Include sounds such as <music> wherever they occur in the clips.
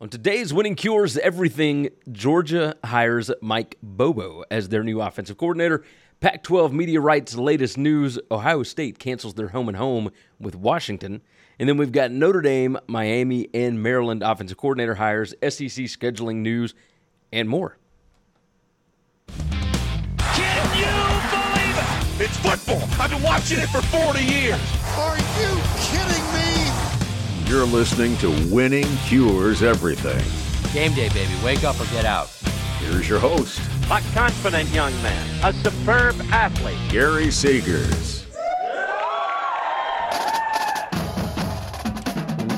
On today's Winning Cures Everything, Georgia hires Mike Bobo as their new offensive coordinator. Pac 12 media rights latest news Ohio State cancels their home and home with Washington. And then we've got Notre Dame, Miami, and Maryland offensive coordinator hires, SEC scheduling news, and more. Can you believe it? It's football. I've been watching it for 40 years. Are you kidding me? You're listening to Winning Cures Everything. Game day, baby. Wake up or get out. Here's your host, A confident young man, a superb athlete. Gary Seegers.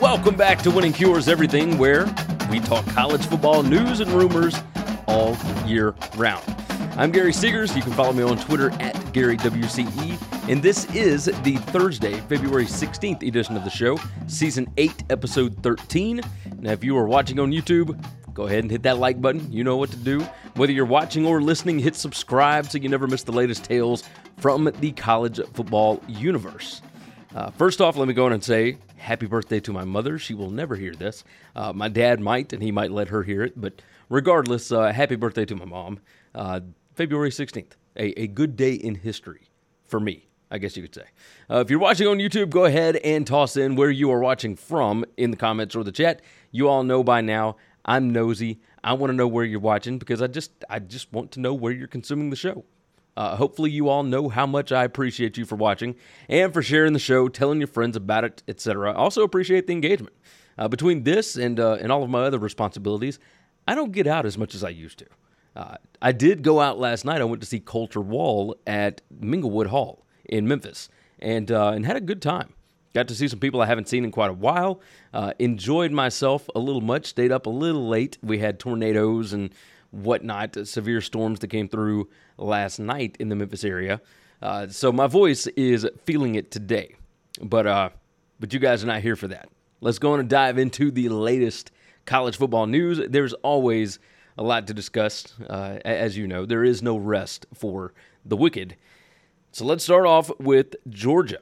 Welcome back to Winning Cures Everything, where we talk college football news and rumors all year round. I'm Gary Seegers. You can follow me on Twitter at GaryWCE. And this is the Thursday, February 16th edition of the show, Season 8, Episode 13. Now, if you are watching on YouTube, go ahead and hit that like button. You know what to do. Whether you're watching or listening, hit subscribe so you never miss the latest tales from the college football universe. Uh, first off, let me go on and say happy birthday to my mother. She will never hear this. Uh, my dad might, and he might let her hear it. But regardless, uh, happy birthday to my mom. Uh, February 16th, a, a good day in history for me, I guess you could say. Uh, if you're watching on YouTube, go ahead and toss in where you are watching from in the comments or the chat. You all know by now I'm nosy. I want to know where you're watching because I just I just want to know where you're consuming the show. Uh, hopefully, you all know how much I appreciate you for watching and for sharing the show, telling your friends about it, etc. I also appreciate the engagement. Uh, between this and uh, and all of my other responsibilities, I don't get out as much as I used to. Uh, I did go out last night. I went to see Colter Wall at Minglewood Hall in Memphis, and uh, and had a good time. Got to see some people I haven't seen in quite a while. Uh, enjoyed myself a little much. Stayed up a little late. We had tornadoes and whatnot, severe storms that came through last night in the Memphis area. Uh, so my voice is feeling it today, but uh, but you guys are not here for that. Let's go on and dive into the latest college football news. There's always a lot to discuss. Uh, as you know, there is no rest for the wicked. So let's start off with Georgia.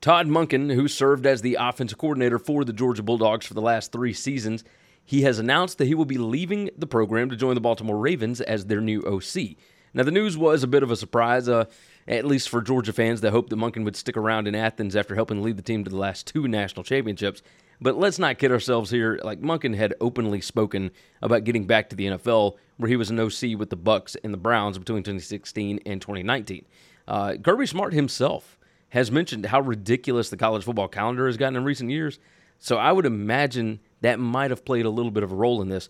Todd Monken, who served as the offensive coordinator for the Georgia Bulldogs for the last three seasons, he has announced that he will be leaving the program to join the Baltimore Ravens as their new OC. Now, the news was a bit of a surprise, uh, at least for Georgia fans that hoped that Monken would stick around in Athens after helping lead the team to the last two national championships. But let's not kid ourselves here. Like Monken had openly spoken about getting back to the NFL, where he was an OC with the Bucs and the Browns between 2016 and 2019. Uh, Kirby Smart himself has mentioned how ridiculous the college football calendar has gotten in recent years. So I would imagine that might have played a little bit of a role in this.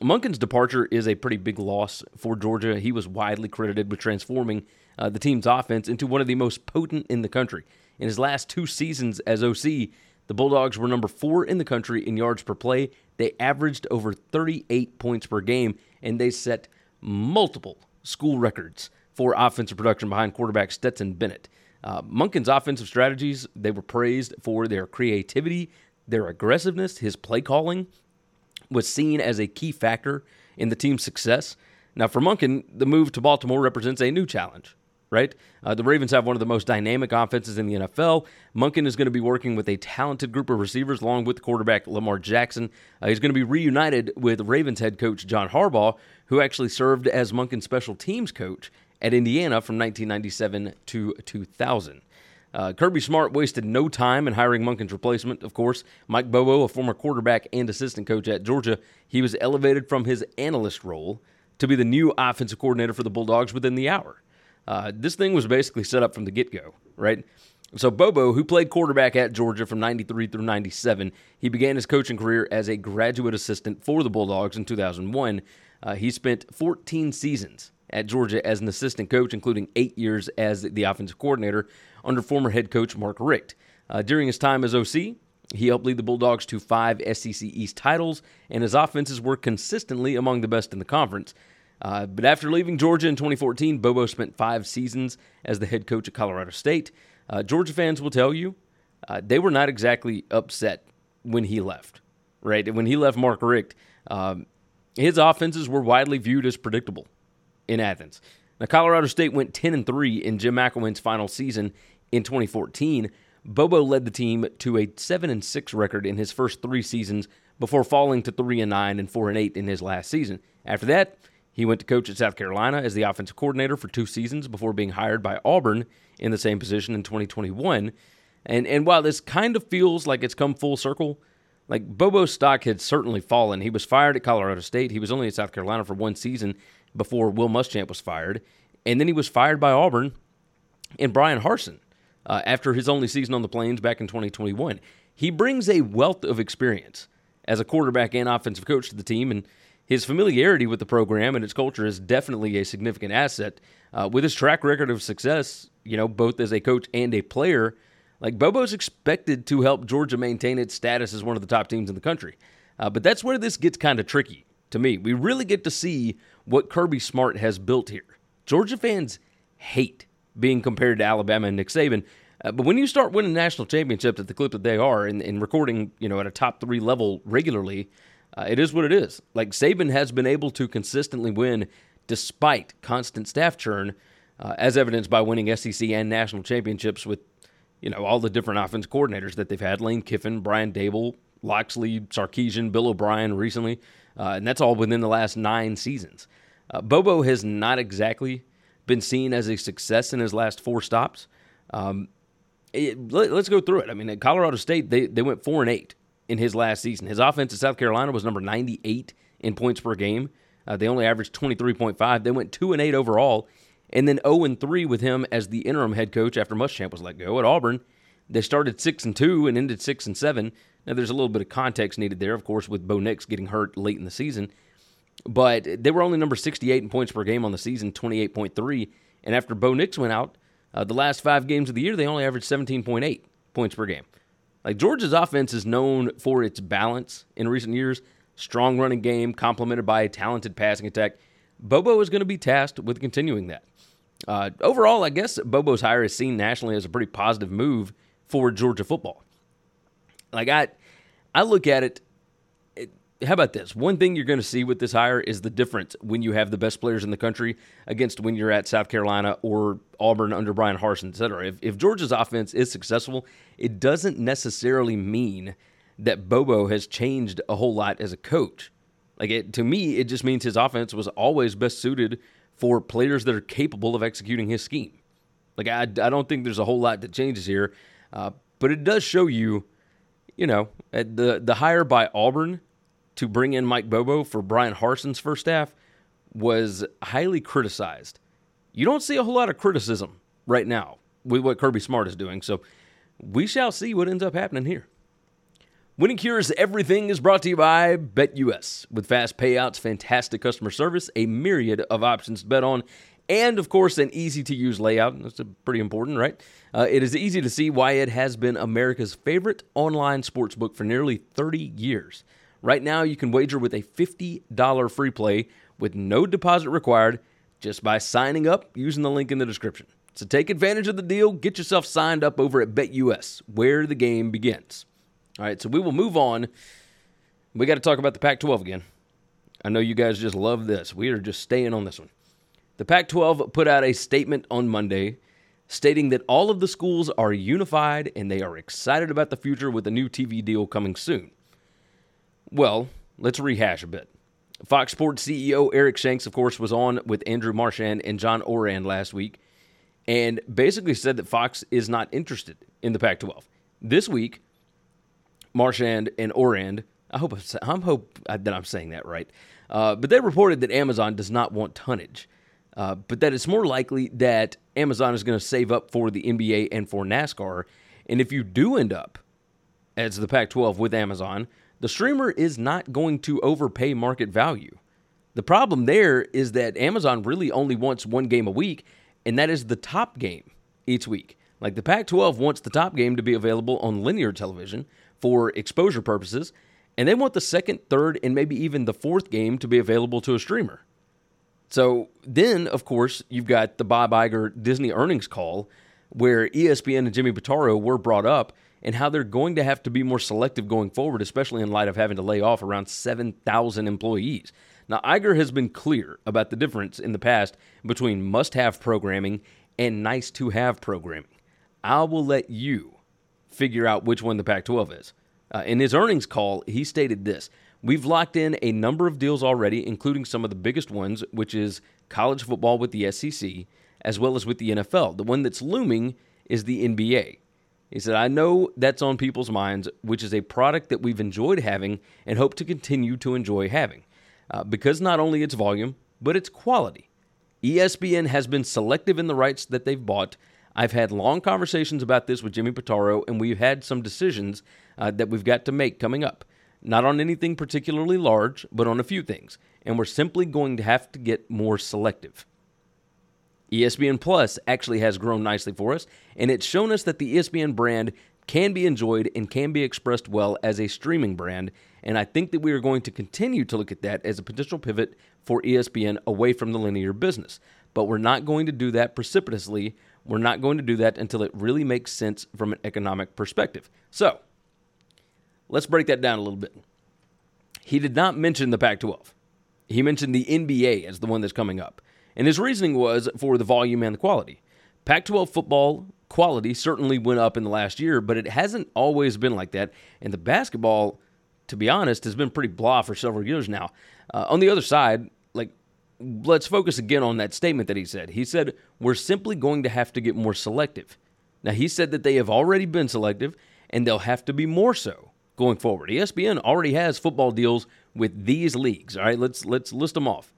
Monken's departure is a pretty big loss for Georgia. He was widely credited with transforming uh, the team's offense into one of the most potent in the country. In his last two seasons as OC, the Bulldogs were number four in the country in yards per play. They averaged over 38 points per game, and they set multiple school records for offensive production behind quarterback Stetson Bennett. Uh, Monken's offensive strategies, they were praised for their creativity, their aggressiveness, his play calling was seen as a key factor in the team's success. Now, for Monken, the move to Baltimore represents a new challenge, right? Uh, the Ravens have one of the most dynamic offenses in the NFL. Monken is going to be working with a talented group of receivers along with quarterback Lamar Jackson. Uh, he's going to be reunited with Ravens head coach John Harbaugh, who actually served as Monken's special teams coach at Indiana from 1997 to 2000. Uh, Kirby Smart wasted no time in hiring Monken's replacement, of course. Mike Bobo, a former quarterback and assistant coach at Georgia, he was elevated from his analyst role to be the new offensive coordinator for the Bulldogs within the hour. Uh, this thing was basically set up from the get go, right? So Bobo, who played quarterback at Georgia from 93 through 97, he began his coaching career as a graduate assistant for the Bulldogs in 2001. Uh, he spent 14 seasons at Georgia as an assistant coach, including eight years as the offensive coordinator under former head coach Mark Richt. Uh, during his time as OC, he helped lead the Bulldogs to five SEC East titles, and his offenses were consistently among the best in the conference. Uh, but after leaving Georgia in 2014, Bobo spent five seasons as the head coach at Colorado State. Uh, Georgia fans will tell you uh, they were not exactly upset when he left, right? When he left Mark Richt, um, his offenses were widely viewed as predictable in Athens. Now, Colorado State went 10 and 3 in Jim McElwain's final season in 2014, Bobo led the team to a 7 and 6 record in his first 3 seasons before falling to 3 and 9 and 4 and 8 in his last season. After that, he went to coach at South Carolina as the offensive coordinator for 2 seasons before being hired by Auburn in the same position in 2021. And and while this kind of feels like it's come full circle, like Bobo's stock had certainly fallen. He was fired at Colorado State. He was only at South Carolina for one season before Will Muschamp was fired, and then he was fired by Auburn and Bryan Harsin uh, after his only season on the Plains back in 2021. He brings a wealth of experience as a quarterback and offensive coach to the team, and his familiarity with the program and its culture is definitely a significant asset. Uh, with his track record of success, you know, both as a coach and a player, like Bobo's expected to help Georgia maintain its status as one of the top teams in the country. Uh, but that's where this gets kind of tricky to me. We really get to see what Kirby Smart has built here. Georgia fans hate being compared to Alabama and Nick Saban. Uh, but when you start winning national championships at the clip that they are and, and recording, you know, at a top three level regularly, uh, it is what it is. Like Saban has been able to consistently win despite constant staff churn, uh, as evidenced by winning SEC and national championships with, you know, all the different offense coordinators that they've had: Lane Kiffin, Brian Daboll, Locksley, Sarkisian, Bill O'Brien recently, uh, and that's all within the last nine seasons. Uh, Bobo has not exactly been seen as a success in his last four stops. Um, it, let, us go through it. I mean, at Colorado State, they, they went four and eight in his last season. His offense at South Carolina was number 98 in points per game. Uh, they only averaged 23.5. They went two and eight overall, and then 0 and three with him as the interim head coach after Muschamp was let go. At Auburn, they started six and two and ended six and seven. Now, there's a little bit of context needed there, of course, with Bo Nix getting hurt late in the season. But they were only number 68 in points per game on the season, 28.3. And after Bo Nix went out, uh, the last five games of the year, they only averaged 17.8 points per game. Like Georgia's offense is known for its balance in recent years, strong running game complemented by a talented passing attack. Bobo is going to be tasked with continuing that. Uh, overall, I guess Bobo's hire is seen nationally as a pretty positive move for Georgia football. Like I, I look at it how about this? One thing you're going to see with this hire is the difference when you have the best players in the country against when you're at South Carolina or Auburn under Bryan Harsin, et cetera. If, if Georgia's offense is successful, it doesn't necessarily mean that Bobo has changed a whole lot as a coach. Like it, to me, it just means his offense was always best suited for players that are capable of executing his scheme. Like I, I don't think there's a whole lot that changes here, uh, but it does show you, you know, the the hire by Auburn to bring in Mike Bobo for Bryan Harsin's first staff was highly criticized. You don't see a whole lot of criticism right now with what Kirby Smart is doing, so we shall see what ends up happening here. Winning Cures Everything is brought to you by BetUS. With fast payouts, fantastic customer service, a myriad of options to bet on, and of course, an easy to use layout. That's pretty important, right? Uh, it is easy to see why it has been America's favorite online sportsbook for nearly 30 years. Right now, you can wager with a $50 free play with no deposit required just by signing up using the link in the description. So take advantage of the deal. Get yourself signed up over at BetUS, where the game begins. All right, so we will move on. We got to talk about the Pac 12 again. I know you guys just love this. We are just staying on this one. The Pac 12 put out a statement on Monday stating that all of the schools are unified and they are excited about the future with a new TV deal coming soon. Well, let's rehash a bit. Fox Sports CEO Eric Shanks, of course, was on with Andrew Marchand and John Ourand last week and basically said that Fox is not interested in the Pac 12. This week, Marchand and Ourand, I hope, I hope that I'm saying that right, uh, but they reported that Amazon does not want tonnage, uh, but that it's more likely that Amazon is going to save up for the NBA and for NASCAR. And if you do end up as the Pac 12 with Amazon, the streamer is not going to overpay market value. The problem there is that Amazon really only wants one game a week, and that is the top game each week. Like the Pac 12 wants the top game to be available on linear television for exposure purposes, and they want the second, third, and maybe even the fourth game to be available to a streamer. So then, of course, you've got the Bob Iger Disney earnings call where ESPN and Jimmy Pitaro were brought up and how they're going to have to be more selective going forward, especially in light of having to lay off around 7,000 employees. Now, Iger has been clear about the difference in the past between must have programming and nice to have programming. I will let you figure out which one the Pac 12 is. Uh, in his earnings call, he stated this We've locked in a number of deals already, including some of the biggest ones, which is college football with the SEC, as well as with the NFL. The one that's looming is the NBA. He said, I know that's on people's minds, which is a product that we've enjoyed having and hope to continue to enjoy having. Uh, because not only its volume, but its quality. ESPN has been selective in the rights that they've bought. I've had long conversations about this with Jimmy Pitaro, and we've had some decisions uh, that we've got to make coming up. Not on anything particularly large, but on a few things. And we're simply going to have to get more selective. ESPN Plus actually has grown nicely for us, and it's shown us that the ESPN brand can be enjoyed and can be expressed well as a streaming brand. And I think that we are going to continue to look at that as a potential pivot for ESPN away from the linear business. But we're not going to do that precipitously. We're not going to do that until it really makes sense from an economic perspective. So, let's break that down a little bit. He did not mention the Pac 12, he mentioned the NBA as the one that's coming up. And his reasoning was for the volume and the quality. Pac 12 football quality certainly went up in the last year, but it hasn't always been like that. And the basketball, to be honest, has been pretty blah for several years now. Uh, on the other side, like, let's focus again on that statement that he said. He said, We're simply going to have to get more selective. Now, he said that they have already been selective and they'll have to be more so going forward. ESPN already has football deals with these leagues. All right, let's let's list them off.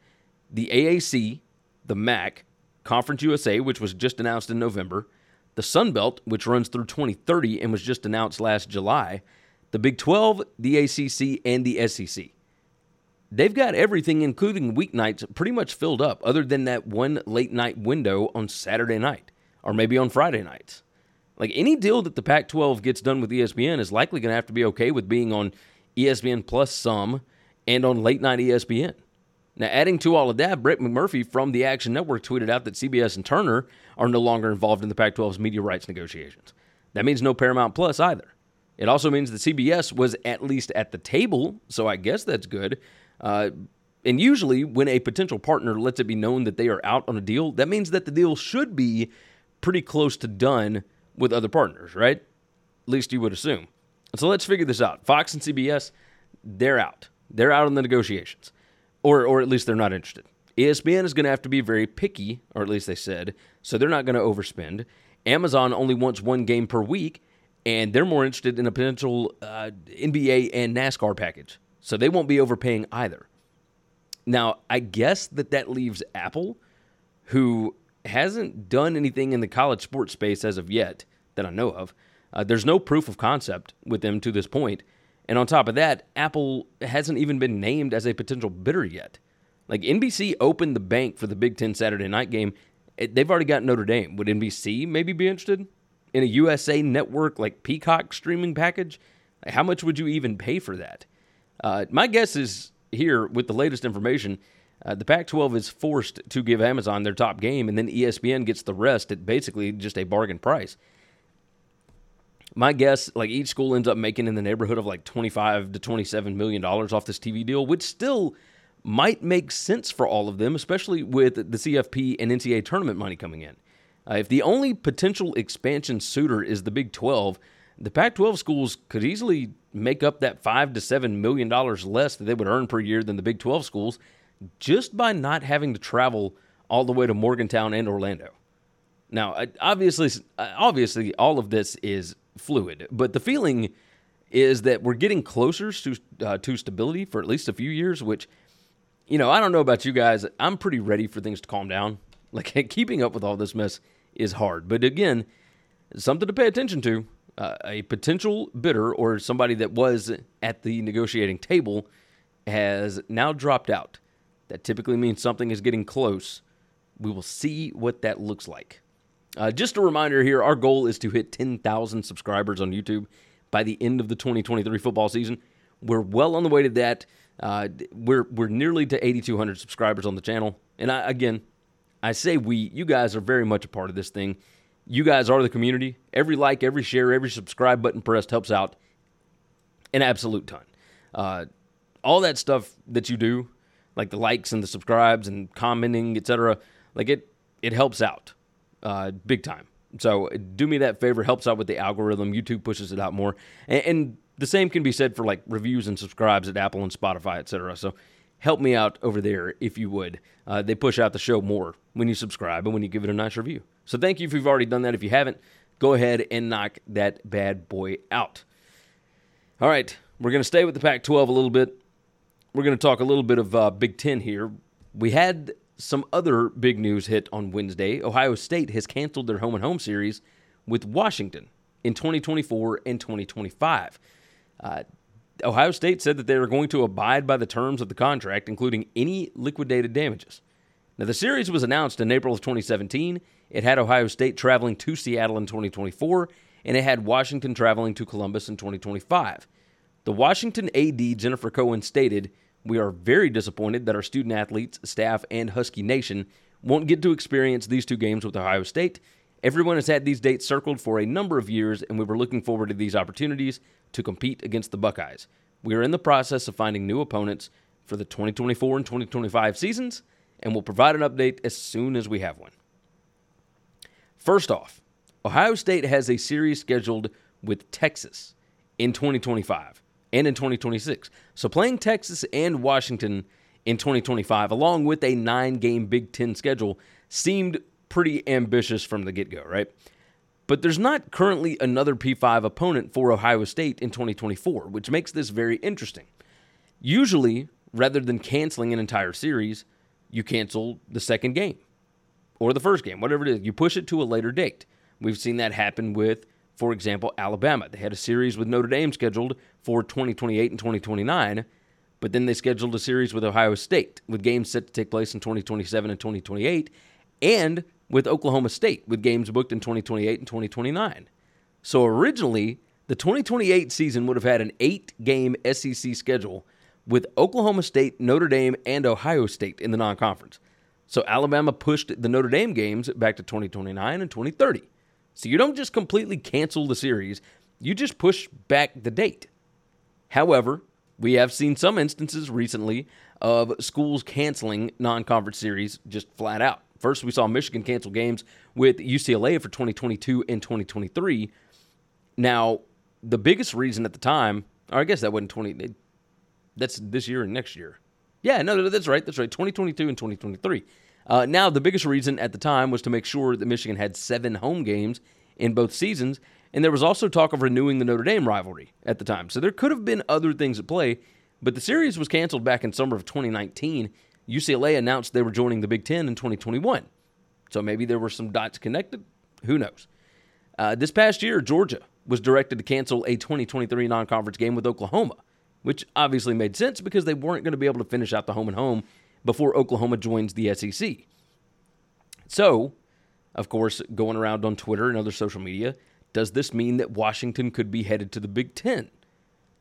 The AAC, the MAC, Conference USA, which was just announced in November, the Sun Belt, which runs through 2030 and was just announced last July, the Big 12, the ACC, and the SEC. They've got everything, including weeknights, pretty much filled up, other than that one late night window on Saturday night or maybe on Friday nights. Like any deal that the Pac 12 gets done with ESPN is likely going to have to be okay with being on ESPN Plus some and on late night ESPN. Now, adding to all of that, Brett McMurphy from the Action Network tweeted out that CBS and Turner are no longer involved in the Pac 12's media rights negotiations. That means no Paramount Plus either. It also means that CBS was at least at the table, so I guess that's good. Uh, and usually, when a potential partner lets it be known that they are out on a deal, that means that the deal should be pretty close to done with other partners, right? At least you would assume. So let's figure this out. Fox and CBS, they're out. They're out on the negotiations or or at least they're not interested. ESPN is going to have to be very picky, or at least they said, so they're not going to overspend. Amazon only wants one game per week, and they're more interested in a potential uh, NBA and NASCAR package, so they won't be overpaying either. Now, I guess that that leaves Apple, who hasn't done anything in the college sports space as of yet that I know of. Uh, there's no proof of concept with them to this point. And on top of that, Apple hasn't even been named as a potential bidder yet. Like NBC opened the bank for the Big Ten Saturday night game. They've already got Notre Dame. Would NBC maybe be interested in a USA network like Peacock streaming package? How much would you even pay for that? Uh, my guess is here with the latest information, uh, the Pac 12 is forced to give Amazon their top game, and then ESPN gets the rest at basically just a bargain price my guess, like each school ends up making in the neighborhood of like 25 to 27 million dollars off this TV deal, which still might make sense for all of them, especially with the CFP and NCAA tournament money coming in. Uh, if the only potential expansion suitor is the Big 12, the Pac 12 schools could easily make up that five to seven million dollars less that they would earn per year than the Big 12 schools just by not having to travel all the way to Morgantown and Orlando. Now, obviously, obviously, all of this is fluid. But the feeling is that we're getting closer to uh, to stability for at least a few years. Which, you know, I don't know about you guys. I'm pretty ready for things to calm down. <laughs> Like keeping up with all this mess is hard. But again, something to pay attention to. Uh, a potential bidder or somebody that was at the negotiating table has now dropped out. That typically means something is getting close. We will see what that looks like. Uh, just a reminder here our goal is to hit 10,000 subscribers on YouTube by the end of the 2023 football season. We're well on the way to that. Uh, we're, we're nearly to 8,200 subscribers on the channel. And I, again, I say we, you guys are very much a part of this thing. You guys are the community. Every like, every share, every subscribe button pressed helps out an absolute ton. Uh, all that stuff that you do, like the likes and the subscribes and commenting, etc., like it, it helps out uh, big time. So do me that favor, helps out with the algorithm. YouTube pushes it out more. And, and the same can be said for like reviews and subscribes at Apple and Spotify, etc. So help me out over there if you would. Uh, they push out the show more when you subscribe and when you give it a nice review. So thank you if you've already done that. If you haven't, go ahead and knock that bad boy out. All right, we're going to stay with the Pac 12 a little bit. We're going to talk a little bit of uh, Big Ten here. We had some other big news hit on Wednesday. Ohio State has canceled their home and home series with Washington in 2024 and 2025. Uh, Ohio State said that they were going to abide by the terms of the contract, including any liquidated damages. Now, the series was announced in April of 2017. It had Ohio State traveling to Seattle in 2024, and it had Washington traveling to Columbus in 2025. The Washington AD, Jennifer Cohen, stated, We are very disappointed that our student athletes, staff, and Husky Nation won't get to experience these two games with Ohio State. Everyone has had these dates circled for a number of years, and we were looking forward to these opportunities to compete against the Buckeyes. We are in the process of finding new opponents for the 2024 and 2025 seasons, and we'll provide an update as soon as we have one. First off, Ohio State has a series scheduled with Texas in 2025 and in 2026. So playing Texas and Washington in 2025, along with a nine game Big Ten schedule, seemed pretty ambitious from the get go, right? But there's not currently another P5 opponent for Ohio State in 2024, which makes this very interesting. Usually, rather than canceling an entire series, you cancel the second game or the first game, whatever it is. You push it to a later date. We've seen that happen with, for example, Alabama. They had a series with Notre Dame scheduled for 2028 and 2029, but then they scheduled a series with Ohio State with games set to take place in 2027 and 2028, and with Oklahoma State with games booked in 2028 and 2029. So originally, the 2028 season would have had an eight game SEC schedule with Oklahoma State, Notre Dame, and Ohio State in the non conference. So Alabama pushed the Notre Dame games back to 2029 and 2030. So you don't just completely cancel the series, you just push back the date. However, we have seen some instances recently of schools canceling non conference series just flat out. First, we saw Michigan cancel games with UCLA for 2022 and 2023. Now, the biggest reason at the time, or I guess that wasn't 20, that's this year and next year. Yeah, no, that's right. That's right. 2022 and 2023. Uh, now, the biggest reason at the time was to make sure that Michigan had seven home games in both seasons. And there was also talk of renewing the Notre Dame rivalry at the time. So there could have been other things at play. But the series was canceled back in summer of 2019. UCLA announced they were joining the Big Ten in 2021. So maybe there were some dots connected. Who knows? Uh, this past year, Georgia was directed to cancel a 2023 non conference game with Oklahoma which obviously made sense because they weren't going to be able to finish out the home and home before Oklahoma joins the SEC. So, of course, going around on Twitter and other social media, does this mean that Washington could be headed to the Big Ten?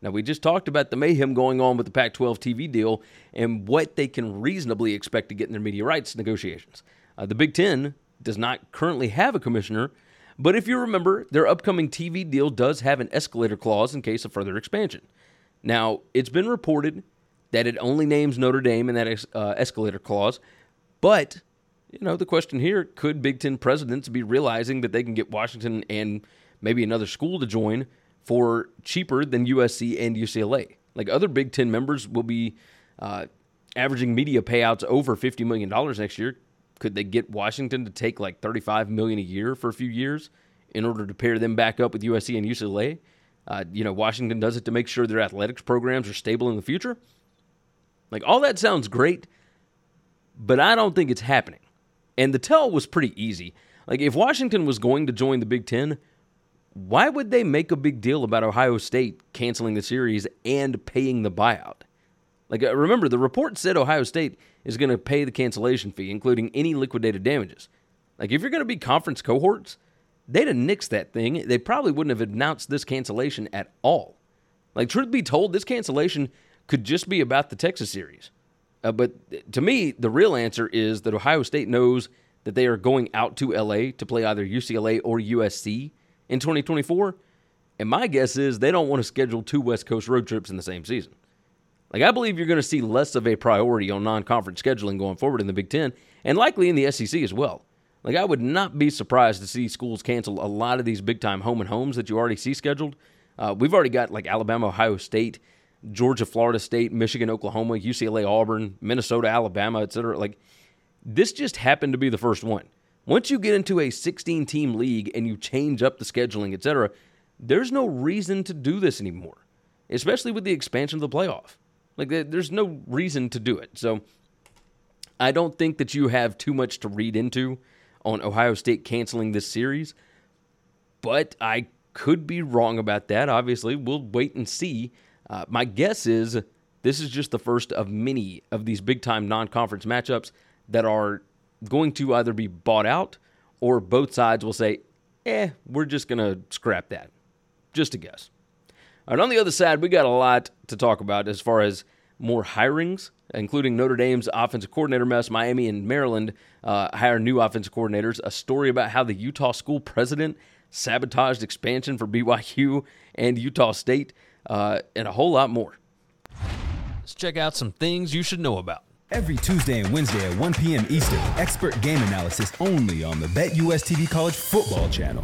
Now, we just talked about the mayhem going on with the Pac 12 TV deal and what they can reasonably expect to get in their media rights negotiations. Uh, the Big Ten does not currently have a commissioner, but if you remember, their upcoming TV deal does have an escalator clause in case of further expansion. Now, it's been reported that it only names Notre Dame in that uh, escalator clause, but you know the question here: Could Big Ten presidents be realizing that they can get Washington and maybe another school to join for cheaper than USC and UCLA? Like other Big Ten members will be uh, averaging media payouts over fifty million dollars next year. Could they get Washington to take like 35 million a year for a few years in order to pair them back up with USC and UCLA? Uh, you know, Washington does it to make sure their athletics programs are stable in the future. Like, all that sounds great, but I don't think it's happening. And the tell was pretty easy. Like, if Washington was going to join the Big Ten, why would they make a big deal about Ohio State canceling the series and paying the buyout? Like, uh, remember, the report said Ohio State is going to pay the cancellation fee, including any liquidated damages. Like, if you're going to be conference cohorts, they'd have nixed that thing. They probably wouldn't have announced this cancellation at all. Like, truth be told, this cancellation could just be about the Texas series. Uh, but to me, the real answer is that Ohio State knows that they are going out to LA to play either UCLA or USC in 2024. And my guess is they don't want to schedule two West Coast road trips in the same season. Like, I believe you're going to see less of a priority on non conference scheduling going forward in the Big Ten and likely in the SEC as well. Like, I would not be surprised to see schools cancel a lot of these big time home and homes that you already see scheduled. Uh, we've already got like Alabama, Ohio State, Georgia, Florida State, Michigan, Oklahoma, UCLA, Auburn, Minnesota, Alabama, etc. Like, this just happened to be the first one. Once you get into a 16 team league and you change up the scheduling, etc., there's no reason to do this anymore, especially with the expansion of the playoff. Like, there's no reason to do it. So, I don't think that you have too much to read into on Ohio State canceling this series, but I could be wrong about that. Obviously, we'll wait and see. Uh, my guess is this is just the first of many of these big time non conference matchups that are going to either be bought out or both sides will say, eh, we're just going to scrap that. Just a guess. And on the other side, we got a lot to talk about as far as more hirings, including Notre Dame's offensive coordinator mess. Miami and Maryland uh, hire new offensive coordinators. A story about how the Utah school president sabotaged expansion for BYU and Utah State, uh, and a whole lot more. Let's check out some things you should know about. Every Tuesday and Wednesday at 1 p.m. Eastern, expert game analysis only on the BetUS TV College Football Channel.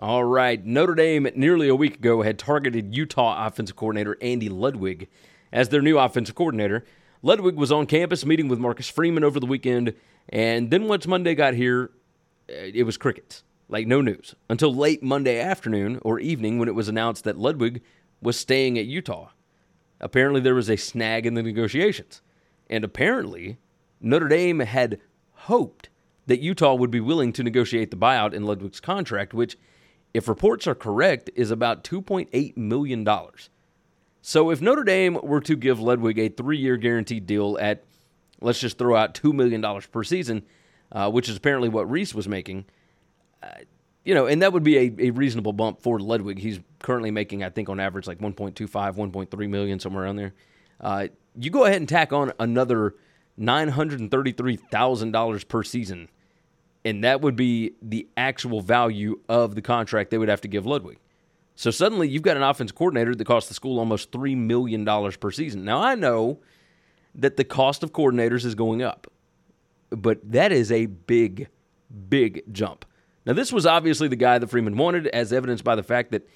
All right. Notre Dame, nearly a week ago, had targeted Utah offensive coordinator Andy Ludwig as their new offensive coordinator. Ludwig was on campus meeting with Marcus Freeman over the weekend, and then once Monday got here, eh, it was crickets. Like no news until late Monday afternoon or evening when it was announced that Ludwig was staying at Utah. Apparently, there was a snag in the negotiations. And apparently, Notre Dame had hoped that Utah would be willing to negotiate the buyout in Ludwig's contract, which if reports are correct, is about $2.8 million. So if Notre Dame were to give Ludwig a three year guaranteed deal at, let's just throw out $2 million per season, uh, which is apparently what Reese was making, uh, you know, and that would be a, a reasonable bump for Ludwig. He's currently making, I think, on average, like 1.25, 1.3 million, somewhere around there. Uh, you go ahead and tack on another $933,000 per season and that would be the actual value of the contract they would have to give Ludwig. So suddenly you've got an offense coordinator that costs the school almost $3 million per season. Now, I know that the cost of coordinators is going up, but that is a big, big jump. Now, this was obviously the guy that Freeman wanted, as evidenced by the fact that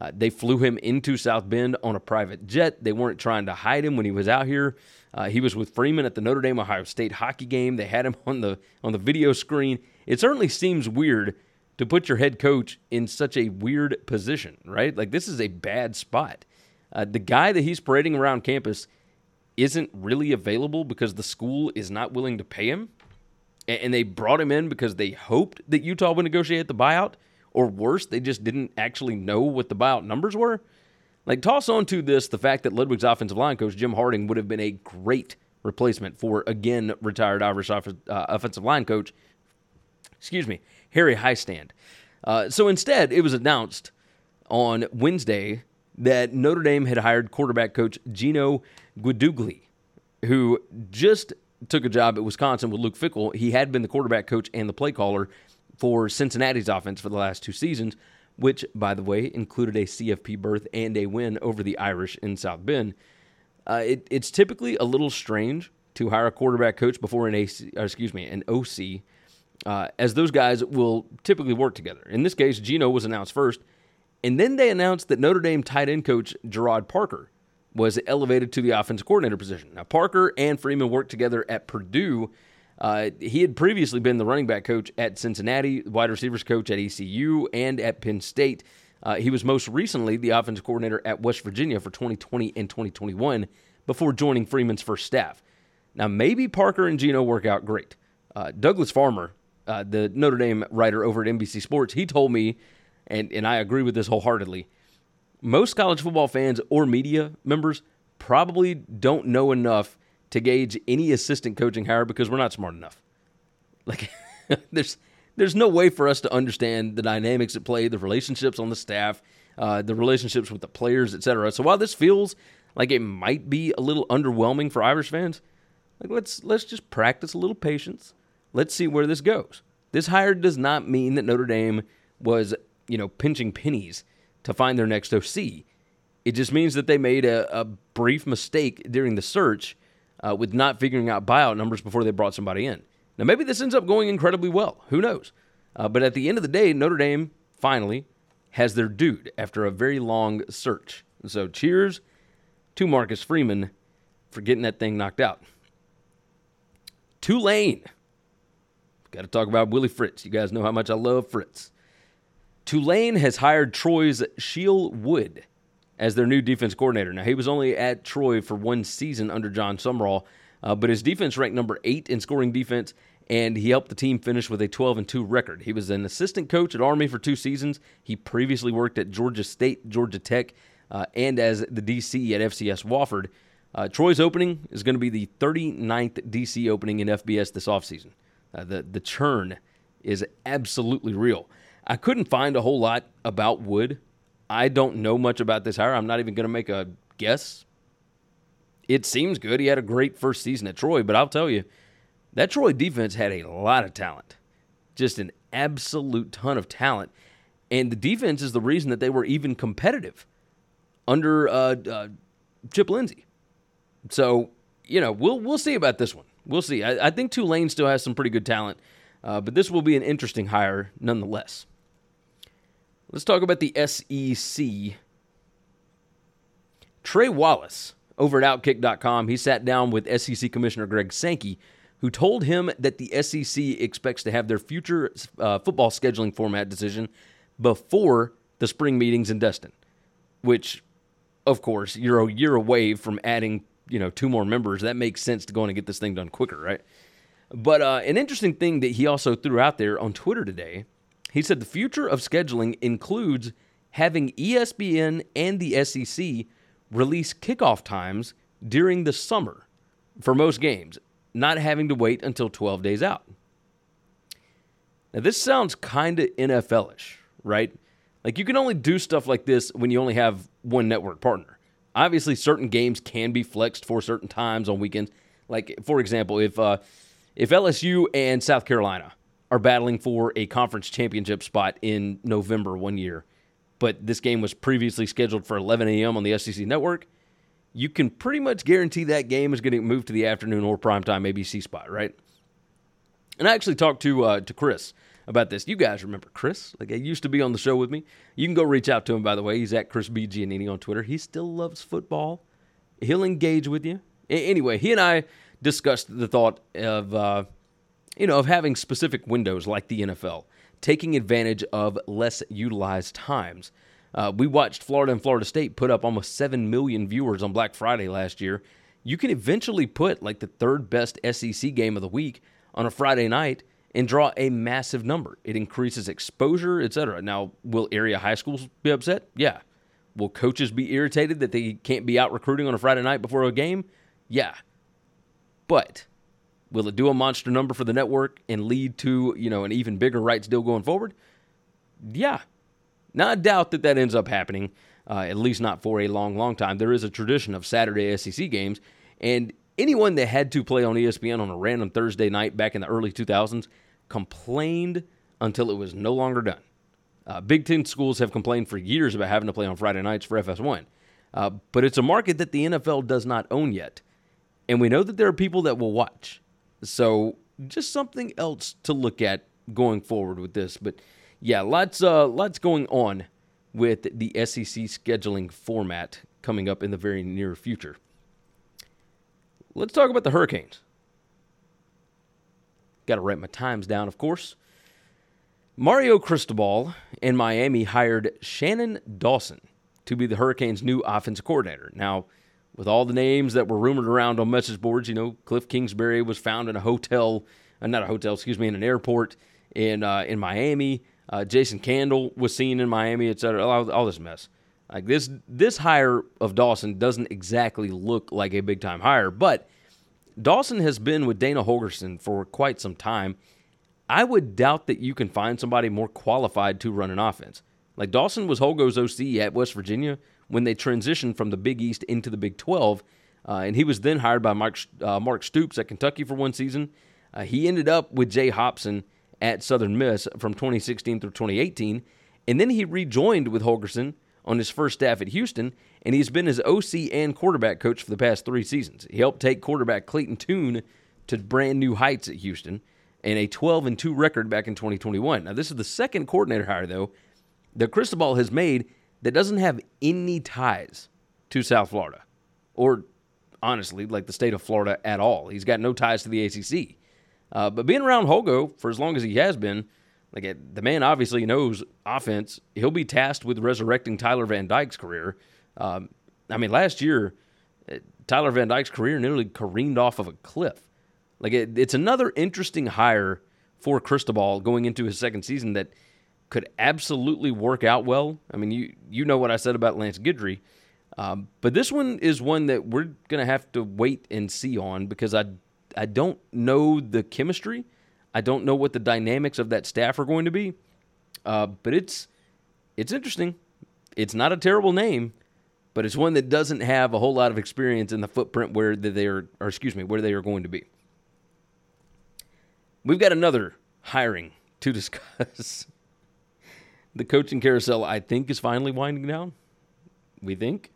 uh, they flew him into South Bend on a private jet. They weren't trying to hide him when he was out here. Uh, he was with Freeman at the Notre Dame Ohio State hockey game. They had him <laughs> on the on the video screen. It certainly seems weird to put your head coach in such a weird position, right? Like this is a bad spot. Uh, the guy that he's parading around campus isn't really available because the school is not willing to pay him, and they brought him in because they hoped that Utah would negotiate the buyout, or worse, they just didn't actually know what the buyout numbers were. Like, toss on to this the fact that Ludwig's offensive line coach, Jim Harding, would have been a great replacement for, again, retired Irish uh, offensive line coach, excuse me, Harry Hiestand. Uh, so instead, it was announced on Wednesday that Notre Dame had hired quarterback coach Gino Guidugli, who just took a job at Wisconsin with Luke Fickell. He had been the quarterback coach and the play caller for Cincinnati's offense for the last two seasons which, by the way, included a CFP berth and a win over the Irish in South Bend. Uh, it, it's typically a little strange to hire a quarterback coach before an AC, excuse me, an OC, uh, as those guys will typically work together. In this case, Gino was announced first, and then they announced that Notre Dame tight end coach Gerard Parker was elevated to the offensive coordinator position. Now, Parker and Freeman worked together at Purdue uh, he had previously been the running back coach at Cincinnati, wide receivers coach at ECU, and at Penn State. Uh, he was most recently the offensive coordinator at West Virginia for 2020 and 2021 before joining Freeman's first staff. Now, maybe Parker and Gino work out great. Uh, Douglas Farmer, uh, the Notre Dame writer over at NBC Sports, he told me, and, and I agree with this wholeheartedly, most college football fans or media members probably don't know enough to gauge any assistant coaching hire because we're not smart enough. Like <laughs> there's there's no way for us to understand the dynamics at play, the relationships on the staff, uh, the relationships with the players, etc. So while this feels like it might be a little underwhelming for Irish fans, like let's let's just practice a little patience. Let's see where this goes. This hire does not mean that Notre Dame was, you know, pinching pennies to find their next OC. It just means that they made a, a brief mistake during the search uh, with not figuring out buyout numbers before they brought somebody in. Now, maybe this ends up going incredibly well. Who knows? Uh, but at the end of the day, Notre Dame finally has their dude after a very long search. So, cheers to Marcus Freeman for getting that thing knocked out. Tulane. Got to talk about Willie Fritz. You guys know how much I love Fritz. Tulane has hired Troy's Shiel Wood as their new defense coordinator. Now, he was only at Troy for one season under Jon Sumrall, uh, but his defense ranked number eight in scoring defense, and he helped the team finish with a 12 and 2 record. He was an assistant coach at Army for two seasons. He previously worked at Georgia State, Georgia Tech, uh, and as the DC at FCS Wofford. Uh, Troy's opening is going to be the 39th DC opening in FBS this offseason. Uh, the, the churn is absolutely real. I couldn't find a whole lot about Wood I don't know much about this hire. I'm not even going to make a guess. It seems good. He had a great first season at Troy, but I'll tell you, that Troy defense had a lot of talent. Just an absolute ton of talent. And the defense is the reason that they were even competitive under uh, uh, Chip Lindsey. So, you know, we'll we'll see about this one. We'll see. I, I think Tulane still has some pretty good talent, uh, but this will be an interesting hire nonetheless. Let's talk about the SEC. Trey Wallace over at Outkick.com, he sat down with SEC Commissioner Greg Sankey, who told him that the SEC expects to have their future uh, football scheduling format decision before the spring meetings in Destin, which, of course, you're a year away from adding, you know, two more members. That makes sense to go on and get this thing done quicker, right? But uh, an interesting thing that he also threw out there on Twitter today he said the future of scheduling includes having ESPN and the SEC release kickoff times during the summer for most games, not having to wait until 12 days out. Now, this sounds kind of NFL-ish, right? Like you can only do stuff like this when you only have one network partner. Obviously, certain games can be flexed for certain times on weekends. Like, for example, if uh, if LSU and South Carolina are battling for a conference championship spot in November one year, but this game was previously scheduled for 11 a.m. on the SEC network, you can pretty much guarantee that game is going to move to the afternoon or primetime ABC spot, right? And I actually talked to uh, to Chris about this. You guys remember Chris? Like he used to be on the show with me. You can go reach out to him, by the way. He's at Chris B. Giannini on Twitter. He still loves football. He'll engage with you. A- anyway, he and I discussed the thought of uh, you know, of having specific windows like the NFL, taking advantage of less utilized times. Uh, we watched Florida and Florida State put up almost 7 million viewers on Black Friday last year. You can eventually put like the third best SEC game of the week on a Friday night and draw a massive number. It increases exposure, etc. Now, will area high schools be upset? Yeah. Will coaches be irritated that they can't be out recruiting on a Friday night before a game? Yeah. But Will it do a monster number for the network and lead to, you know, an even bigger rights deal going forward? Yeah. Now, I doubt that that ends up happening, uh, at least not for a long, long time. There is a tradition of Saturday SEC games, and anyone that had to play on ESPN on a random Thursday night back in the early 2000s complained until it was no longer done. Uh, Big Ten schools have complained for years about having to play on Friday nights for FS1. Uh, but it's a market that the NFL does not own yet. And we know that there are people that will watch. So just something else to look at going forward with this. But yeah, lots uh lots going on with the SEC scheduling format coming up in the very near future. Let's talk about the Hurricanes. Got to write my times down, of course. Mario Cristobal in Miami hired Shannon Dawson to be the Hurricanes' new offensive coordinator. Now, with all the names that were rumored around on message boards. You know, Cliff Kingsbury was found in a hotel, uh, not a hotel, excuse me, in an airport in uh, in Miami. Uh, Jason Candle was seen in Miami, et cetera. All, all, this mess. Like this, this hire of Dawson doesn't exactly look like a big time hire, but Dawson has been with Dana Holgorsen for quite some time. I would doubt that you can find somebody more qualified to run an offense. Like Dawson was Holgo's OC at West Virginia when they transitioned from the Big East into the Big 12, uh, and he was then hired by Mark, uh, Mark Stoops at Kentucky for one season. Uh, he ended up with Jay Hopson at Southern Miss from 2016 through 2018, and then he rejoined with Holgorsen on his first staff at Houston, and he's been his OC and quarterback coach for the past three seasons. He helped take quarterback Clayton Tune to brand new heights at Houston and a 12 and 2 record back in 2021. Now, this is the second coordinator hire, though, that Cristobal has made that doesn't have any ties to South Florida or honestly, like the state of Florida at all. He's got no ties to the ACC. Uh, but being around Holgo for as long as he has been, like the man obviously knows offense. He'll be tasked with resurrecting Tyler Van Dyke's career. Um, I mean, last year, uh, Tyler Van Dyke's career nearly careened off of a cliff. Like it, it's another interesting hire for Cristobal going into his second season that could absolutely work out well. I mean, you you know what I said about Lance Guidry, um, but this one is one that we're gonna have to wait and see on because I I don't know the chemistry. I don't know what the dynamics of that staff are going to be. Uh, but it's it's interesting. It's not a terrible name, but it's one that doesn't have a whole lot of experience in the footprint where they are, or excuse me, where they are going to be. We've got another hiring to <laughs> discuss. The coaching carousel, I think, is finally winding down. We think.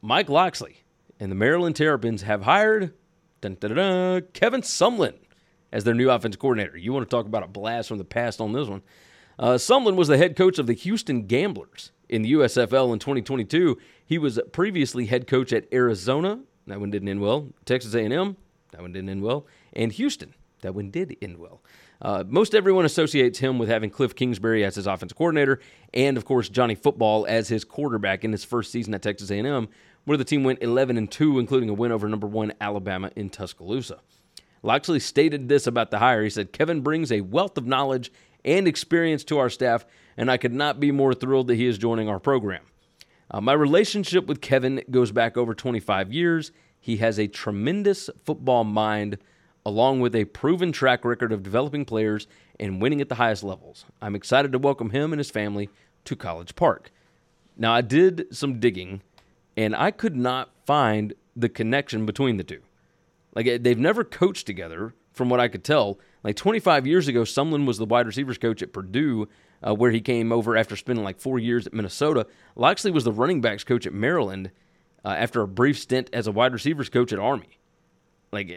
Mike Locksley and the Maryland Terrapins have hired dun, dun, dun, Kevin Sumlin as their new offensive coordinator. You want to talk about a blast from the past on this one. Uh, Sumlin was the head coach of the Houston Gamblers in the USFL in 2022. He was previously head coach at Arizona. That one didn't end well. Texas A&M. That one didn't end well. And Houston. That one did end well. Uh, most everyone associates him with having Cliff Kingsbury as his offensive coordinator, and of course Johnny Football as his quarterback in his first season at Texas A&M, where the team went 11 and 2, including a win over number one Alabama in Tuscaloosa. Locksley stated this about the hire. He said, "Kevin brings a wealth of knowledge and experience to our staff, and I could not be more thrilled that he is joining our program." Uh, my relationship with Kevin goes back over 25 years. He has a tremendous football mind along with a proven track record of developing players and winning at the highest levels. I'm excited to welcome him and his family to College Park. Now, I did some digging and I could not find the connection between the two. Like, eh, they've never coached together, from what I could tell. Like, 25 years ago, Sumlin was the wide receivers coach at Purdue, uh, where he came over after spending like four years at Minnesota. Locksley was the running backs coach at Maryland uh, after a brief stint as a wide receivers coach at Army. Like,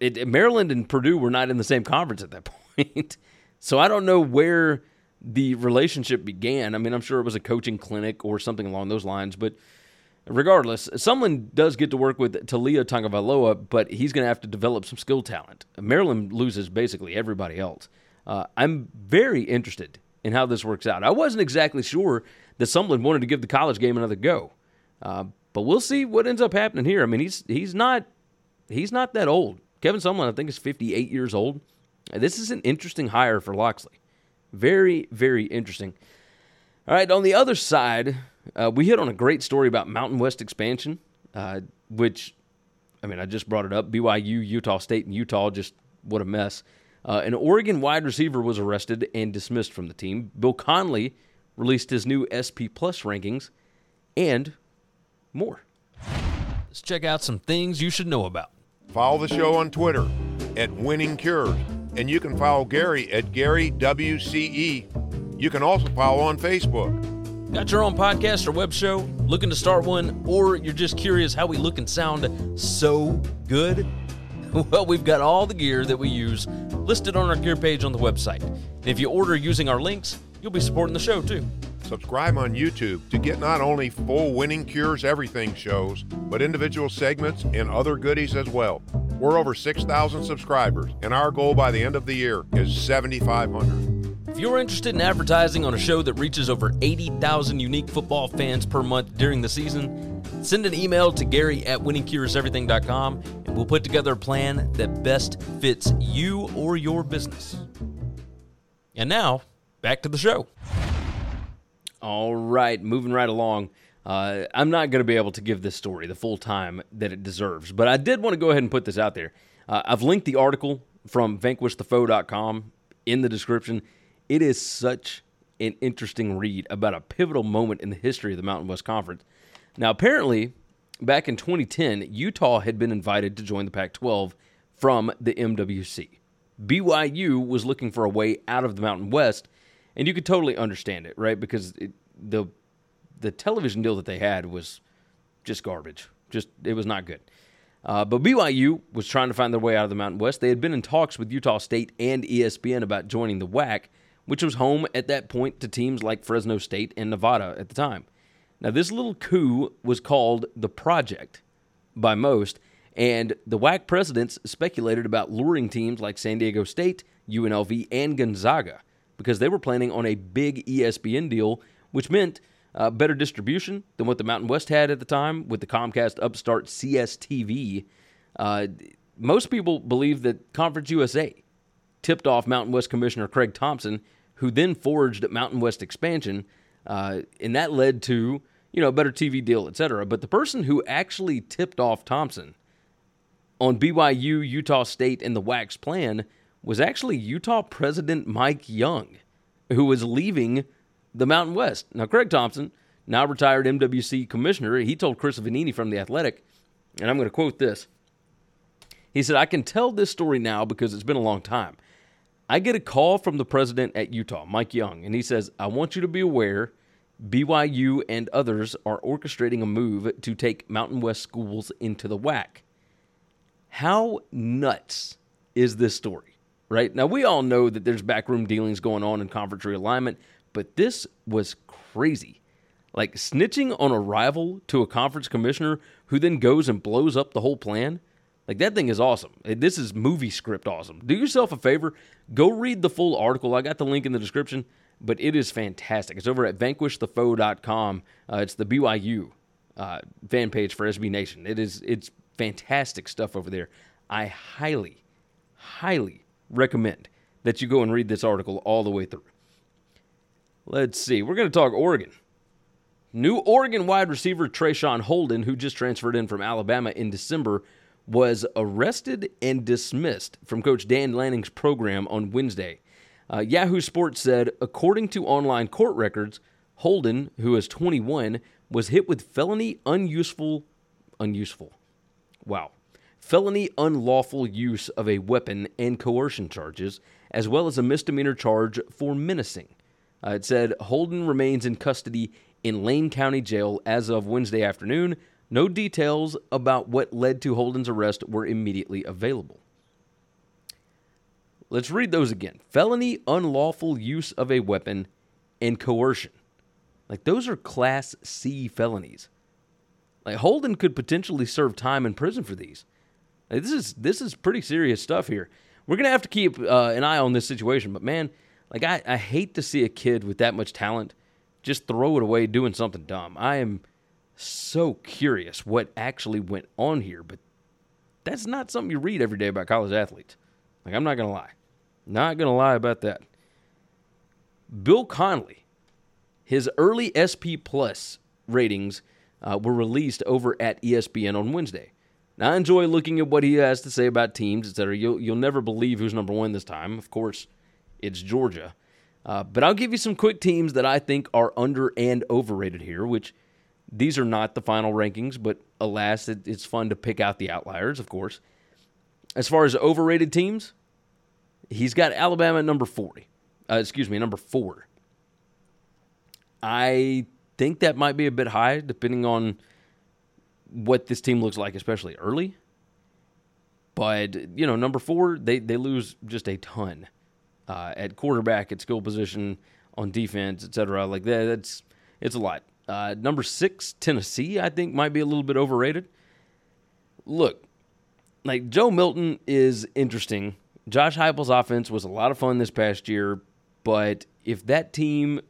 it, Maryland and Purdue were not in the same conference at that <laughs> point. so I don't know where the relationship began. I mean, I'm sure it was a coaching clinic or something along those lines, but regardless, someone does get to work with Taulia Tagovailoa, but he's going to have to develop some skill talent. Maryland loses basically everybody else. Uh, I'm very interested in how this works out. I wasn't exactly sure that Sumlin wanted to give the college game another go, uh, but we'll see what ends up happening here. I mean, he's he's not he's not that old. Kevin Sumlin, I think, is 58 years old. This is an interesting hire for Locksley. Very, very interesting. All right, on the other side, uh, we hit on a great story about Mountain West expansion, uh, which, I mean, I just brought it up. BYU, Utah State, and Utah, just what a mess. Uh, an Oregon wide receiver was arrested and dismissed from the team. Bill Connelly released his new SP Plus rankings and more. Let's check out some things you should know about. Follow the show on Twitter at Winning Cures, and you can follow Gary at Gary WCE. You can also follow on Facebook. Got your own podcast or web show? Looking to start one, or you're just curious how we look and sound so good? <laughs> Well, we've got all the gear that we use listed on our gear page on the website. If you order using our links, you'll be supporting the show too. Subscribe on YouTube to get not only full Winning Cures Everything shows, but individual segments and other goodies as well. We're over 6,000 subscribers, and our goal by the end of the year is 7,500. If you're interested in advertising on a show that reaches over 80,000 unique football fans per month during the season, send an email to Gary at winningcureseverything.com and we'll put together a plan that best fits you or your business. And now, back to the show. All right, moving right along. Uh, I'm not going to be able to give this story the full time that it deserves, but I did want to go ahead and put this out there. Uh, I've linked the article from vanquishthefoe.com in the description. It is such an interesting read about a pivotal moment in the history of the Mountain West Conference. Now, apparently, back in 2010, Utah had been invited to join the Pac 12 from the MWC. BYU was looking for a way out of the Mountain West, and you could totally understand it, right? Because it, the the television deal that they had was just garbage. Just it was not good. Uh, but BYU was trying to find their way out of the Mountain West. They had been in talks with Utah State and ESPN about joining the WAC, which was home at that point to teams like Fresno State and Nevada at the time. Now, this little coup was called the Project by most, and the WAC presidents speculated about luring teams like San Diego State, UNLV, and Gonzaga because they were planning on a big ESPN deal, which meant uh, better distribution than what the Mountain West had at the time with the Comcast upstart CSTV. Uh, most people believe that Conference USA tipped off Mountain West Commissioner Craig Thompson, who then forged Mountain West expansion, uh, and that led to you know a better TV deal, et cetera. But the person who actually tipped off Thompson on BYU, Utah State, and the WAC's plan was actually Utah President Mike Young, who was leaving the Mountain West. Now, Craig Thompson, now retired MWC commissioner, he told Chris Vannini from The Athletic, and I'm going to quote this. He said, I can tell this story now because it's been a long time. I get a call from the president at Utah, Mike Young, and he says, I want you to be aware BYU and others are orchestrating a move to take Mountain West schools into the WAC. How nuts is this story? Right? Now, we all know that there's backroom dealings going on in conference realignment but this was crazy. Like snitching on a rival to a conference commissioner who then goes and blows up the whole plan. Like that thing is awesome. This is movie script awesome. Do yourself a favor, go read the full article. I got the link in the description, but it is fantastic. It's over at vanquishthefoe.com. Uh, it's the BYU uh, fan page for SB Nation. It is it's fantastic stuff over there. I highly, highly recommend that you go and read this article all the way through. Let's see. We're going to talk Oregon. New Oregon wide receiver Traeshon Holden, who just transferred in from Alabama in December, was arrested and dismissed from Coach Dan Lanning's program on Wednesday. Uh, Yahoo Sports said, according to online court records, Holden, who is 21, was hit with felony unuseful, unuseful, wow, felony unlawful use of a weapon and coercion charges, as well as a misdemeanor charge for menacing. Uh, it said Holden remains in custody in Lane County Jail as of Wednesday afternoon. No details about what led to Holden's arrest were immediately available. Let's read those again felony unlawful use of a weapon and coercion. Like, those are Class C felonies. Like, Holden could potentially serve time in prison for these. This is this is pretty serious stuff here. We're gonna have to keep uh, an eye on this situation, but man, like I, I hate to see a kid with that much talent just throw it away doing something dumb. I am so curious what actually went on here, but that's not something you read every day about college athletes. Like I'm not gonna lie. Not gonna lie about that. Bill Connelly, his early SP Plus ratings uh, were released over at ESPN on Wednesday. Now I enjoy looking at what he has to say about teams, etc. You'll you'll never believe who's number one this time. Of course, it's Georgia. Uh, but I'll give you some quick teams that I think are under and overrated here, which these are not the final rankings, but alas, it, it's fun to pick out the outliers, of course. As far as overrated teams, he's got Alabama at number 40. Uh, excuse me, number four. I think that might be a bit high, depending on what this team looks like, especially early. But, you know, number four, they, they lose just a ton uh, at quarterback, at skill position, on defense, etc. Like that, that's it's a lot. Uh, number six, Tennessee, I think might be a little bit overrated. Look, like Joe Milton is interesting. Josh Heupel's offense was a lot of fun this past year, but if that team,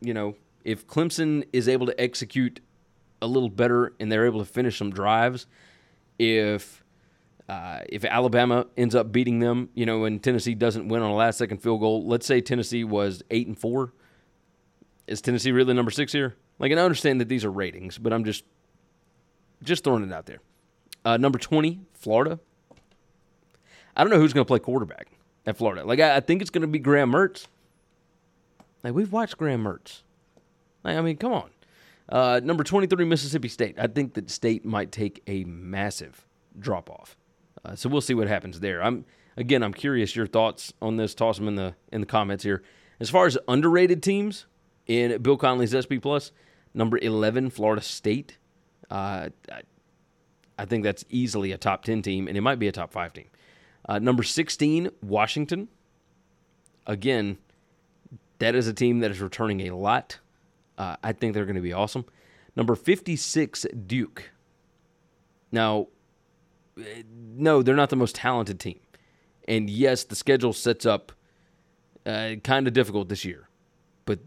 you know, if Clemson is able to execute a little better and they're able to finish some drives, if uh, if Alabama ends up beating them, you know, and Tennessee doesn't win on a last second field goal, let's say Tennessee was eight and four. Is Tennessee really number six here? Like, and I understand that these are ratings, but I'm just just throwing it out there. Uh, number twenty, Florida. I don't know who's going to play quarterback at Florida. Like, I, I think it's going to be Graham Mertz. Like, we've watched Graham Mertz. Like, I mean, come on. Uh, number 23, Mississippi State. I think that State might take a massive drop off. Uh, so we'll see what happens there. I'm again, I'm curious your thoughts on this. Toss them in the in the comments here. As far as underrated teams in Bill Connelly's SP Plus, number 11, Florida State. Uh, I, I think that's easily a top 10 team, and it might be a top five team. Uh, number 16, Washington. Again, that is a team that is returning a lot. Uh, I think they're going to be awesome. Number 56, Duke. Now, eh, no, they're not the most talented team. And yes, the schedule sets up uh, kind of difficult this year. But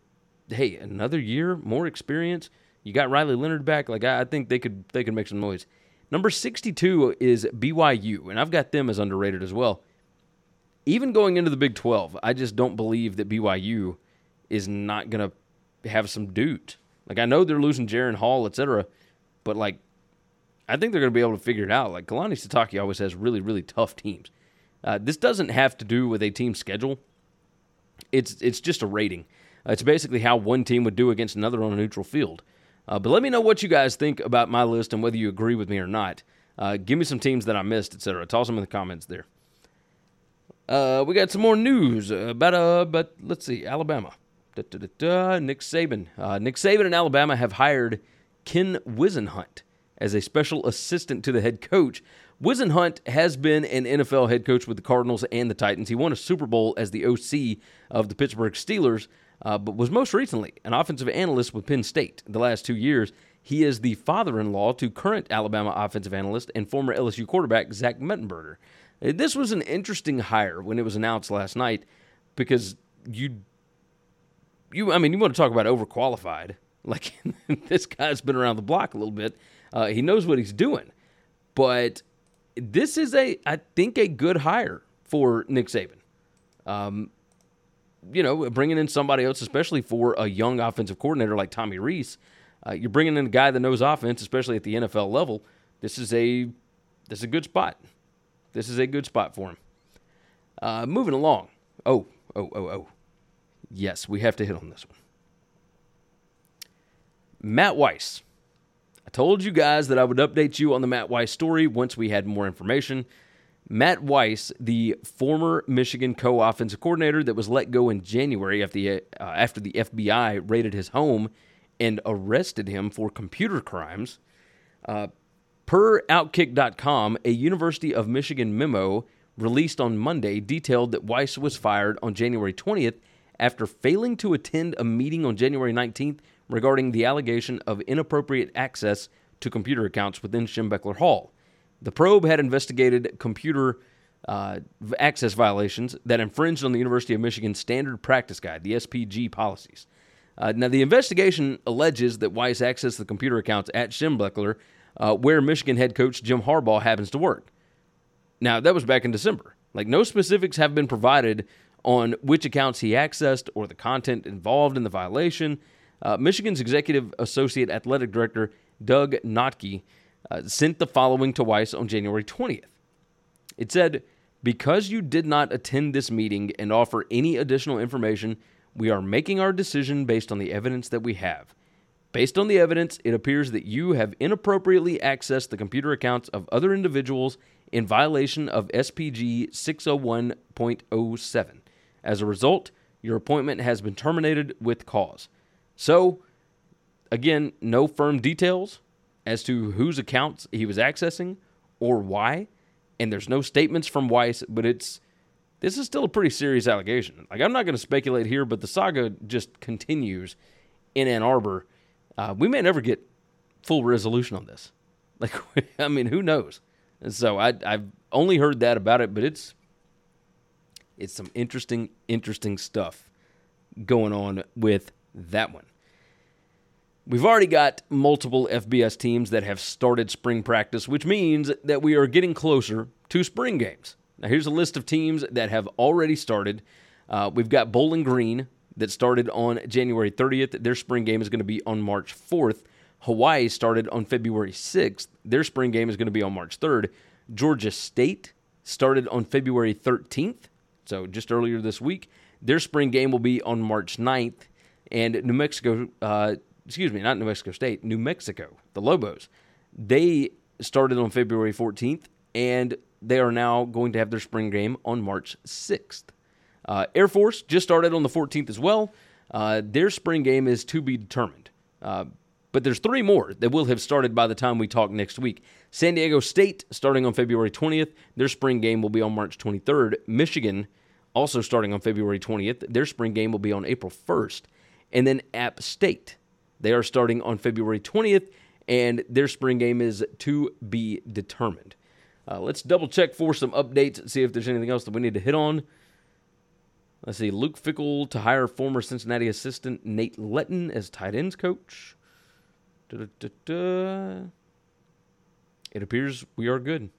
hey, another year, more experience. You got Riley Leonard back. Like I, I think they could they could make some noise. Number 62 is BYU, and I've got them as underrated as well. Even going into the Big 12, I just don't believe that BYU is not going to have some dude. Like I know they're losing Jaren Hall, etc., but like I think they're going to be able to figure it out. Like Kalani Sitake always has really really tough teams. Uh, this doesn't have to do with a team schedule. It's it's just a rating. Uh, it's basically how one team would do against another on a neutral field. Uh, but let me know what you guys think about my list and whether you agree with me or not. Uh, give me some teams that I missed, etc. Toss them in the comments there. Uh, we got some more news about uh, but let's see, Alabama. Da, da, da, Nick Saban. Uh, Nick Saban and Alabama have hired Ken Whisenhunt as a special assistant to the head coach. Whisenhunt has been an NFL head coach with the Cardinals and the Titans. He won a Super Bowl as the OC of the Pittsburgh Steelers, uh, but was most recently an offensive analyst with Penn State. The last two years, he is the father-in-law to current Alabama offensive analyst and former LSU quarterback Zach Mettenberger. Uh, this was an interesting hire when it was announced last night because you, you, I mean, you want to talk about overqualified. <laughs> Like <laughs> this guy's been around the block a little bit. Uh, he knows what he's doing, but this is a, I think, a good hire for Nick Saban. Um, you know, bringing in somebody else, especially for a young offensive coordinator like Tommy Rees, uh, you're bringing in a guy that knows offense, especially at the NFL level. This is a this is a good spot. This is a good spot for him. Uh, moving along. Oh, oh, oh, oh. Yes, we have to hit on this one. Matt Weiss I told you guys that I would update you on the Matt Weiss story once we had more information. Matt Weiss, the former Michigan co offensive coordinator that was let go in January after the, uh, after the FBI raided his home and arrested him for computer crimes. Uh, per Outkick.com, a University of Michigan memo released on Monday detailed that Weiss was fired on January 20th after failing to attend a meeting on January 19th regarding the allegation of inappropriate access to computer accounts within Schembechler Hall. The probe had investigated computer uh, access violations that infringed on the University of Michigan Standard Practice Guide, the SPG policies. Uh, now, the investigation alleges that Weiss accessed the computer accounts at Schembechler, uh, where Michigan head coach Jim Harbaugh happens to work. Now, that was back in December. Like, no specifics have been provided on which accounts he accessed or the content involved in the violation. Uh, Michigan's executive associate athletic director, Doug Gnodtke, uh, sent the following to Weiss on January 20th. It said, Because you did not attend this meeting and offer any additional information, we are making our decision based on the evidence that we have. Based on the evidence, it appears that you have inappropriately accessed the computer accounts of other individuals in violation of SPG 601.07. As a result, your appointment has been terminated with cause. So, again, no firm details as to whose accounts he was accessing or why, and there's no statements from Weiss, but it's this is still a pretty serious allegation. Like I'm not going to speculate here, but the saga just continues in Ann Arbor. Uh, we may never get full resolution on this. Like, <laughs> I mean, who knows? And so I, I've only heard that about it, but it's it's some interesting, interesting stuff going on with that one. We've already got multiple FBS teams that have started spring practice, which means that we are getting closer to spring games. Now, here's a list of teams that have already started. Uh, we've got Bowling Green that started on January 30th. Their spring game is going to be on March 4th. Hawaii started on February 6th. Their spring game is going to be on March 3rd. Georgia State started on February 13th, so just earlier this week. Their spring game will be on March 9th, and New Mexico, uh, excuse me, not New Mexico State, New Mexico, the Lobos, they started on February 14th, and they are now going to have their spring game on March 6th. Uh, Air Force just started on the 14th as well. Uh, their spring game is to be determined. Uh, but there's three more that will have started by the time we talk next week. San Diego State starting on February 20th. Their spring game will be on March 23rd. Michigan also starting on February 20th. Their spring game will be on April 1st. And then App State. They are starting on February 20th, and their spring game is to be determined. Uh, let's double check for some updates, see if there's anything else that we need to hit on. Let's see. Luke Fickell to hire former Cincinnati assistant Nate Letton as tight ends coach. Da-da-da-da. It appears we are good.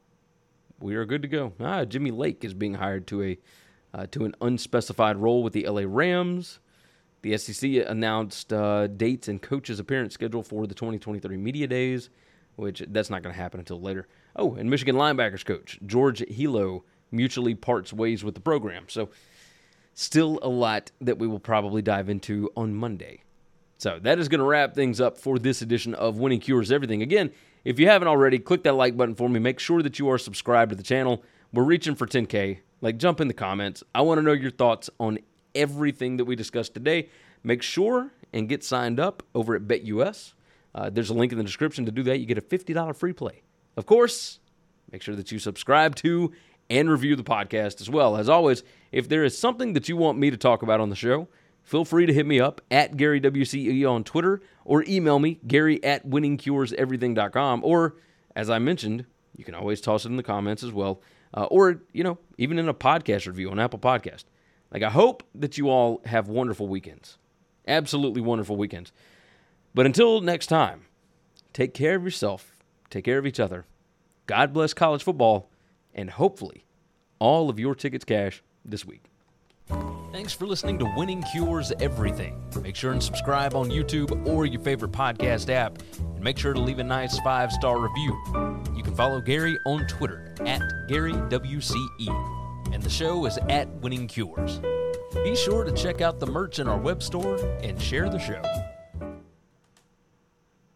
We are good to go. Ah, Jimmy Lake is being hired to a uh, to an unspecified role with the LA Rams. The SEC announced uh, dates and coaches appearance schedule for the 2023 media days, which that's not going to happen until later. Oh, and Michigan linebackers coach George Helow mutually parts ways with the program. So, still a lot that we will probably dive into on Monday. So, that is going to wrap things up for this edition of Winning Cures Everything. Again, if you haven't already, click that like button for me. Make sure that you are subscribed to the channel. We're reaching for 10K. Like, jump in the comments. I want to know your thoughts on everything that we discussed today. Make sure and get signed up over at BetUS. Uh, there's a link in the description to do that. You get a $50 free play. Of course, make sure that you subscribe to and review the podcast as well. As always, if there is something that you want me to talk about on the show, feel free to hit me up at Gary WCE on Twitter or email me, Gary at winningcureseverything.com. Or, as I mentioned, you can always toss it in the comments as well. Uh, or, you know, even in a podcast review on Apple Podcast. Like, I hope that you all have wonderful weekends. Absolutely wonderful weekends. But until next time, take care of yourself, take care of each other. God bless college football, and hopefully all of your tickets cash this week. Thanks for listening to Winning Cures Everything. Make sure and subscribe on YouTube or your favorite podcast app, and make sure to leave a nice five star review. You can follow Gary on Twitter at GaryWCE, and the show is at Winning Cures. Be sure to check out the merch in our web store and share the show.